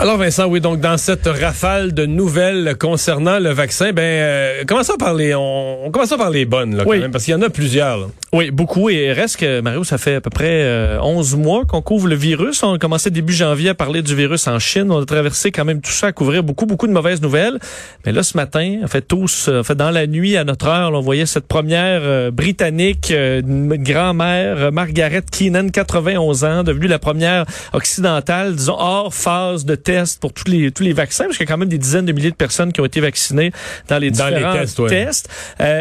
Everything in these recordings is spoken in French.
Alors Vincent, oui, donc dans cette rafale de nouvelles concernant le vaccin, ben euh, commençons par les on, on commence par les bonnes là, quand Oui. même, parce qu'il y en a plusieurs. là. Oui, beaucoup. Et reste que, Mario, ça fait à peu près euh, 11 mois qu'on couvre le virus. On a commencé début janvier à parler du virus en Chine. On a traversé quand même tout ça à couvrir beaucoup, beaucoup de mauvaises nouvelles. Mais là, ce matin, en fait, tous, euh, en fait, dans la nuit, à notre heure, là, on voyait cette première euh, britannique, euh, grand-mère, euh, Margaret Keenan, 91 ans, devenue la première occidentale, disons, hors phase de test pour tous les, tous les vaccins, parce qu'il y a quand même des dizaines de milliers de personnes qui ont été vaccinées dans les Dans les différents tests, ouais. tests.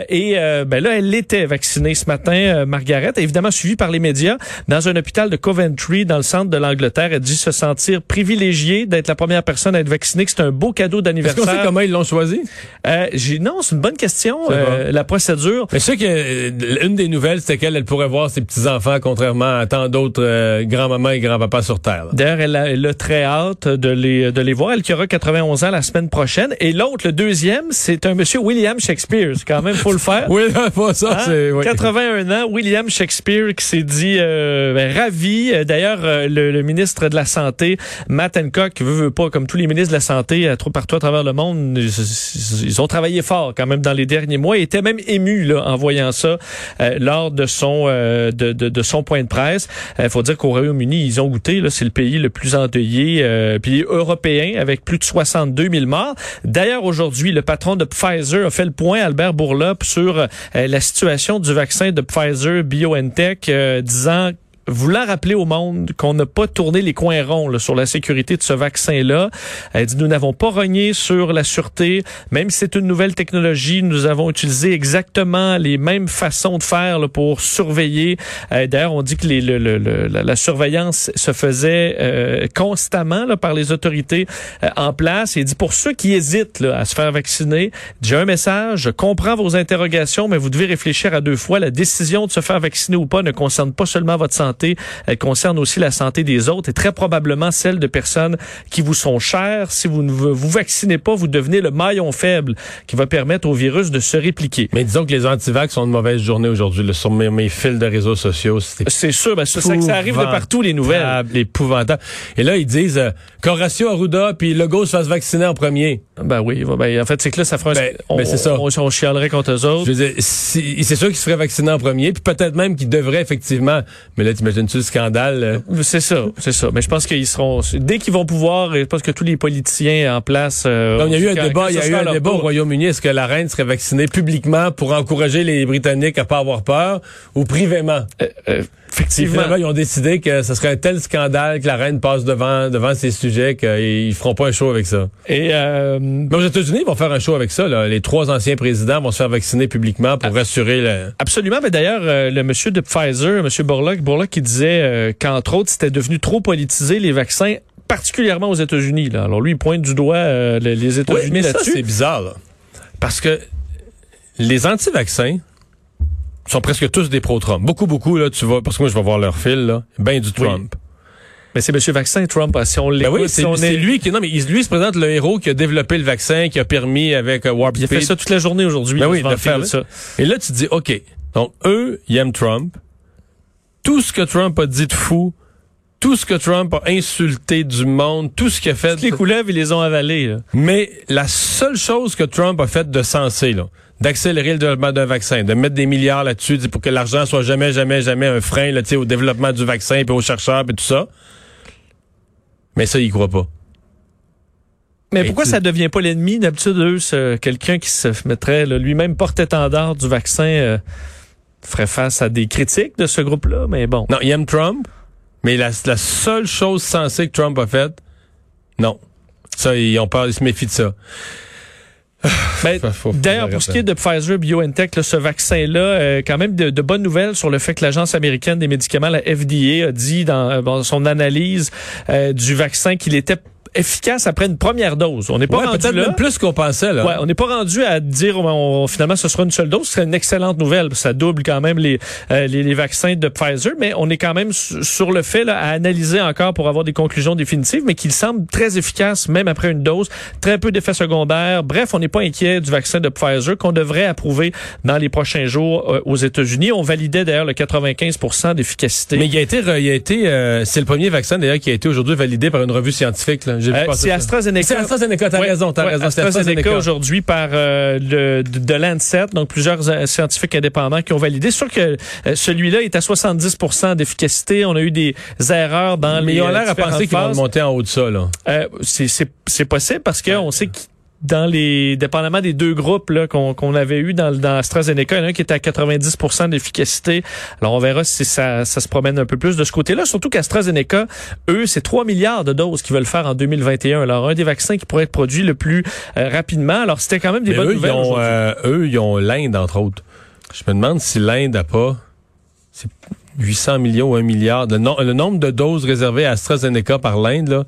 Et ben là, elle était vaccinée ce matin, euh, Margaret, évidemment suivie par les médias, dans un hôpital de Coventry, dans le centre de l'Angleterre. Elle dit se sentir privilégiée d'être la première personne à être vaccinée, que c'est un beau cadeau Est-ce qu'on sait d'anniversaire. comment ils l'ont choisi? Euh, j'ai- non, c'est une bonne question, C'est euh, la procédure. Mais sais que euh, une des nouvelles, c'était qu'elle elle pourrait voir ses petits-enfants, contrairement à tant d'autres euh, grands-mamans et grands-papas sur Terre. là. D'ailleurs, elle a, elle a très hâte de les, de les voir. Elle qui aura 91 ans la semaine prochaine. Et l'autre, le deuxième, c'est un monsieur William Shakespeare. C'est quand même, faut le faire. Oui, pas ça, Hein? c'est... oui. 81 William Shakespeare qui s'est dit euh, ben, ravi. Euh, D'ailleurs, euh, le, le ministre de la Santé, Matt Hancock, veut, veut pas, comme tous les ministres de la Santé à, trop partout à travers le monde, ils, ont travaillé fort quand même dans les derniers mois. Il était même ému là, en voyant ça euh, lors de son euh, de, de, de son point de presse. Il faut dire qu'au Royaume-Uni, ils ont goûté. C'est le pays le plus endeuillé, euh, pays européen, avec plus de 62 000 morts. D'ailleurs, aujourd'hui, le patron de Pfizer a fait le point, Albert Bourla, sur euh, la situation du vaccin de Pfizer BioNTech, euh, disant voulant rappeler au monde qu'on n'a pas tourné les coins ronds là, sur la sécurité de ce vaccin-là. Elle dit, nous n'avons pas rogné sur la sûreté. Même si c'est une nouvelle technologie, nous avons utilisé exactement les mêmes façons de faire là, pour surveiller. Euh, D'ailleurs, on dit que le- le- le- la, la surveillance se faisait euh, constamment là, par les autorités euh, en place. Et dit, pour ceux qui hésitent à se faire vacciner, j'ai un message, je comprends vos interrogations, mais vous devez réfléchir à deux fois. La décision de se faire vacciner ou pas ne concerne pas seulement votre santé, elle concerne aussi la santé des autres et très probablement celle de personnes qui vous sont chères. Si vous ne vous vaccinez pas, vous devenez le maillon faible qui va permettre au virus de se répliquer. Mais disons que les antivax ont une mauvaise journée aujourd'hui sur mes, mes fils de réseaux sociaux. C'est sûr, ben, ça, ça, arrive de partout, les nouvelles. épouvantable. Et là, ils disent euh, qu'Horacio Arruda puis Legault se fasse vacciner en premier. Ben oui, ben, en fait, c'est que là, ça fera un... Ben, on, ben, c'est ça. On, on chialerait contre eux autres. Je veux dire, si- c'est sûr qu'il se ferait vacciner en premier, puis peut-être même qu'il devrait effectivement. Mais là, t'imagines-tu le scandale? euh? C'est ça, c'est ça. Mais je pense qu'ils seront dès qu'ils vont pouvoir. Je pense que tous les politiciens en place. euh, il y a eu un débat, il y a eu un débat au. Royaume-Uni. Est-ce que la reine serait vaccinée publiquement pour encourager les Britanniques à pas avoir peur ou privément? Euh, euh, effectivement. finalement, ils ont décidé que ce serait un tel scandale que la reine passe devant, devant ces sujets qu'ils feront pas un show avec ça. Et euh, Mais aux États-Unis, ils vont faire un show avec ça. Là. Les trois anciens présidents vont se faire vacciner publiquement pour rassurer le... Absolument. Mais d'ailleurs, euh, le monsieur de Pfizer, monsieur Borlaug, Borlaug qui disait euh, qu'entre autres, c'était devenu trop politisé les vaccins, particulièrement aux États-Unis. Là. Alors lui, il pointe du doigt euh, les- Oui, États-Unis ça, là-dessus. c'est bizarre. là. Parce que les anti-vaccins sont presque tous des pro-Trump. Beaucoup, beaucoup, là, tu vas... Parce que moi, je vais voir leur fil, là. Ben du Trump. Mais c'est monsieur vaccin Trump. hein, Si on Ben l'écoute, oui, si on est... lui qui... Non, mais il- lui, il se présente le héros qui a développé le vaccin, qui a permis avec euh, Warp Il a fait ça toute la journée aujourd'hui. Ben oui, vanter faire ça. Et là, tu te dis, OK, donc eux, ils aiment Trump. Tout ce que Trump a dit de fou, tout ce que Trump a insulté du monde, tout ce qu'il a fait... Toutes les couleuvres, ils les ont avalés. là. Mais la seule chose que Trump a fait de sensé, là, d'accélérer le développement d'un vaccin, de mettre des milliards là-dessus pour que l'argent soit jamais, jamais, jamais un frein là, au développement du vaccin, puis aux chercheurs, puis tout ça. Mais ça, il croit pas. Mais pourquoi ça devient pas l'ennemi? D'habitude eux, ce- quelqu'un qui se mettrait lui-même porte-étendard du vaccin euh, ferait face à des critiques de ce groupe-là, mais bon. Non, il aime Trump, mais la, la seule chose sensée que Trump a faite, non. Ça, ils ont peur, ils se méfient de ça. Ben, faut- D'ailleurs, pour ce qui est de Pfizer BioNTech, là, ce vaccin-là, euh, quand même de, de bonnes nouvelles sur le fait que l'Agence américaine des médicaments, la FDA, a dit dans, euh, dans son analyse euh, du vaccin qu'il était efficace après une première dose. On n'est pas ouais, rendu peut-être là. même plus qu'on pensait. Là. Ouais, on n'est pas rendu à dire on, finalement ce sera une seule dose. Ce serait une excellente nouvelle. Ça double quand même les, euh, les, les, vaccins de Pfizer, mais on est quand même sur le fait là, à analyser encore pour avoir des conclusions définitives, mais qu'il semble très efficace même après une dose. Très peu d'effets secondaires. Bref, on n'est pas inquiet du vaccin de Pfizer qu'on devrait approuver dans les prochains jours euh, aux États-Unis. On validait d'ailleurs le 95% d'efficacité. Mais il a été, il a été, euh, c'est le premier vaccin d'ailleurs qui a été aujourd'hui validé par une revue scientifique. Là. Euh, c'est AstraZeneca. C'est AstraZeneca, t'as ouais, raison, t'as ouais, raison. AstraZeneca aujourd'hui par euh, le, de Lancet, donc plusieurs euh, scientifiques indépendants qui ont validé. Sûr que euh, celui-là est à 70% d'efficacité. On a eu des erreurs dans Mais les ils ont l'air à penser qu'ils vont monter en haut de ça. Là. Euh, c'est possible parce qu'on sait que dans les dépendamment des deux groupes là qu'on qu'on avait eu dans, dans AstraZeneca, il y en a un qui était à 90% d'efficacité. Alors on verra si ça, ça se promène un peu plus de ce côté-là. Surtout qu'AstraZeneca, eux, c'est 3 milliards de doses qu'ils veulent faire en 2021. Alors un des vaccins qui pourrait être produit le plus euh, rapidement. Alors c'était quand même des Mais bonnes eux, nouvelles. Ils ont, euh, eux, ils ont l'Inde entre autres. Je me demande si l'Inde a pas. C'est 800 millions ou 1 milliard. Le, no le nombre de doses réservées à AstraZeneca par l'Inde là.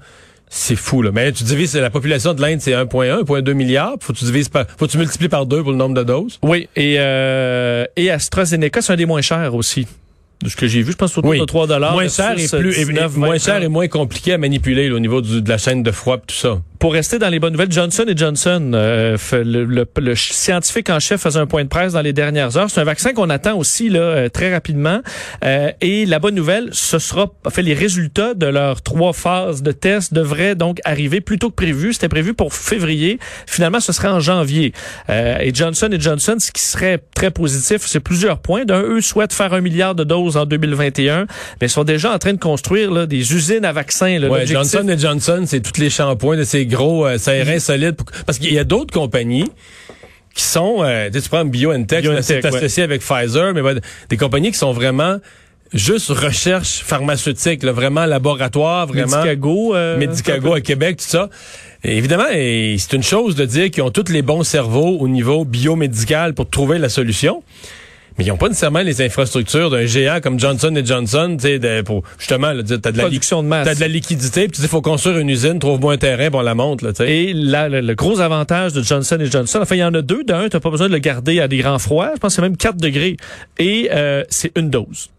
C'est fou, là. Mais tu divises, la population de l'Inde, c'est 1,1, 1,2 milliard. Faut que tu divises par, faut que tu multiplies par deux pour le nombre de doses. Oui. Et, euh, et AstraZeneca, c'est un des moins chers aussi. De ce que j'ai vu, je pense autour oui. de 3 dollars. Moins cher et plus, 19, et, moins cher et moins compliqué à manipuler, là, au niveau du, de la chaîne de froid et tout ça. Pour rester dans les bonnes nouvelles, Johnson Johnson, euh, le, le, le, scientifique en chef faisait un point de presse dans les dernières heures. C'est un vaccin qu'on attend aussi là euh, très rapidement. Euh, et la bonne nouvelle, ce sera, fait, les résultats de leurs trois phases de test devraient donc arriver plus tôt que prévu. C'était prévu pour février. Finalement, ce serait en janvier. Euh, et Johnson Johnson, ce qui serait très positif, c'est plusieurs points. D'un, eux souhaitent faire un milliard de doses en 2021, mais ils sont déjà en train de construire là, des usines à vaccins. Là, ouais, Johnson Johnson, c'est tous les shampoings de ces gros euh, serrins solides. Parce qu'il y a d'autres compagnies qui sont, euh, tu prends BioNTech, BioNTech c'est associé ouais. avec Pfizer, mais ben, des compagnies qui sont vraiment juste recherche pharmaceutique, là, vraiment laboratoire, vraiment Medicago, euh, Medicago à Québec, tout ça. Et évidemment, c'est une chose de dire qu'ils ont tous les bons cerveaux au niveau biomédical pour trouver la solution. Mais ils n'ont pas nécessairement les infrastructures d'un géant comme Johnson Johnson, tu sais, pour justement, tu as de la production de masse, t'as de la liquidité, puis tu dis faut construire une usine, trouve-moi un terrain, pour la monte, là, tu sais. Et là, le, le, gros avantage de Johnson Johnson, enfin, il y en a deux. D'un, t'as pas besoin de le garder à des grands froids. Je pense que c'est même 4 degrés. Et euh, c'est une dose.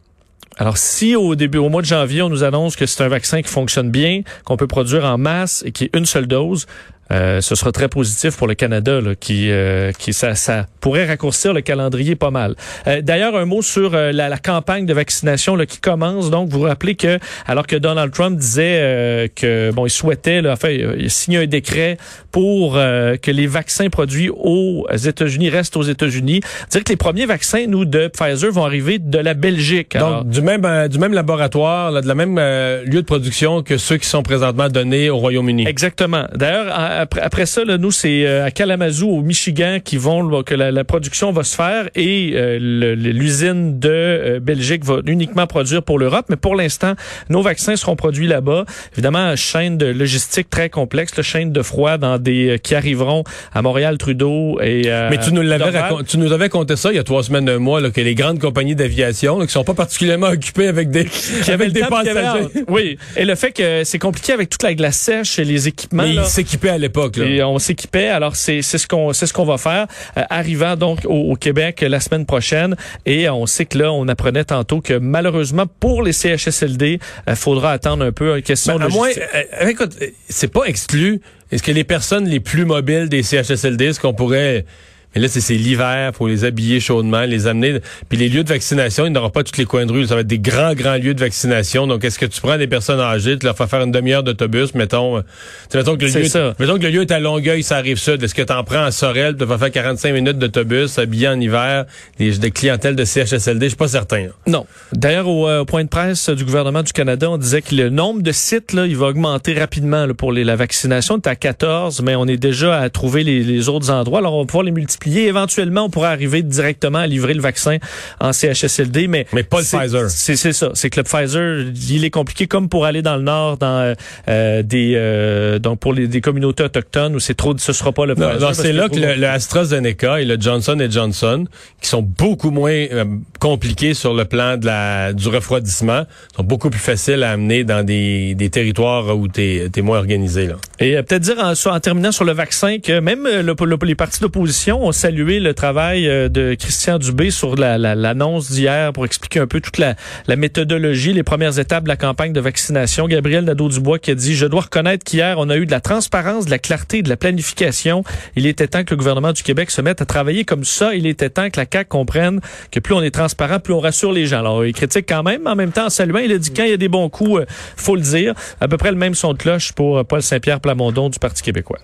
Alors, si au début, au mois de janvier, on nous annonce que c'est un vaccin qui fonctionne bien, qu'on peut produire en masse et qui est une seule dose, euh, ce sera très positif pour le Canada, là, qui, euh, qui ça, ça pourrait raccourcir le calendrier pas mal. Euh, D'ailleurs, un mot sur euh, la, la, campagne de vaccination là, qui commence. Donc, vous vous rappelez que alors que Donald Trump disait que bon, il souhaitait, là, enfin, il signe un décret pour que les vaccins produits aux États-Unis restent aux États-Unis. Dire que les premiers vaccins, nous, de Pfizer, vont arriver de la Belgique. Alors, Donc, du même du même laboratoire, là, de la même lieu de production que ceux qui sont présentement donnés au Royaume-Uni. Exactement. D'ailleurs, après, après ça, là, nous, c'est euh, à Kalamazoo, au Michigan, qui vont là, que la, la, production va se faire et euh, l'usine de euh, Belgique va uniquement produire pour l'Europe. Mais pour l'instant, nos vaccins seront produits là-bas. Évidemment, chaîne de logistique très complexe, la chaîne de froid dans des qui arriveront à Montréal, Trudeau et. Mais tu nous l'avais tu nous avais compté ça il y a trois semaines, un mois, là, que les grandes compagnies d'aviation, qui sont pas particulièrement occupées avec des, qui avaient des passagers. Oui. Et le fait que c'est compliqué avec toute la glace sèche et les équipements. Mais ils s'équipaient l'époque. Et on s'équipait. Alors c'est c'est ce qu'on c'est ce qu'on va faire. Euh, arrivant donc au, au, Québec la semaine prochaine et on sait que là on apprenait tantôt que malheureusement pour les CHSLD, il faudra attendre un peu. Question ben, à moins, euh, écoute, c'est pas exclu. Est-ce que les personnes les plus mobiles des CHSLD, est-ce qu'on pourrait mais là, c'est l'hiver, faut les habiller chaudement, les amener. Puis les lieux de vaccination, il n'aura pas tous les coins de rue. Ça va être des grands, grands lieux de vaccination. Donc, est-ce que tu prends des personnes âgées, tu leur fais faire une demi-heure d'autobus, mettons, euh, mettons que le lieu, ça. mettons que le lieu est à Longueuil, ça arrive sud. Est-ce que tu en prends à Sorel, tu vas faire 45 minutes d'autobus, habillé en hiver, des, des clientèles de CHSLD, je suis pas certain. Là. Non. D'ailleurs, au, euh, point de presse du gouvernement du Canada, on disait que le nombre de sites, là, il va augmenter rapidement là, pour les, la vaccination. On est à 14, mais on est déjà à trouver les, les autres endroits. Alors, on va pouvoir les multiplier multiplier. Éventuellement, on pourrait arriver directement à livrer le vaccin en CHSLD, mais mais pas le Pfizer. C'est ça. C'est que le Pfizer, il est compliqué comme pour aller dans le nord, dans euh, des euh, donc pour les des communautés autochtones où c'est trop, ce sera pas le Pfizer. Non, c'est là que le, le, AstraZeneca et le Johnson Johnson, qui sont beaucoup moins euh, compliqués sur le plan de la du refroidissement, sont beaucoup plus faciles à amener dans des, des territoires où t'es es moins organisé là. Et euh, peut-être dire en, en, terminant sur le vaccin que même le, le, les partis d'opposition ont salué le travail de Christian Dubé sur l'annonce la, d'hier pour expliquer un peu toute la, la méthodologie, les premières étapes de la campagne de vaccination. Gabriel Nadeau-Dubois qui a dit, je dois reconnaître qu'hier, on a eu de la transparence, de la clarté, de la planification. Il était temps que le gouvernement du Québec se mette à travailler comme ça. Il était temps que la CAQ comprenne que plus on est transparent, plus on rassure les gens. Alors, il critique quand même, mais en même temps, en saluant, il a dit quand il y a des bons coups, euh, faut le dire. À peu près le même son de cloche pour euh, Paul Saint-Pierre Plamondon du Parti québécois.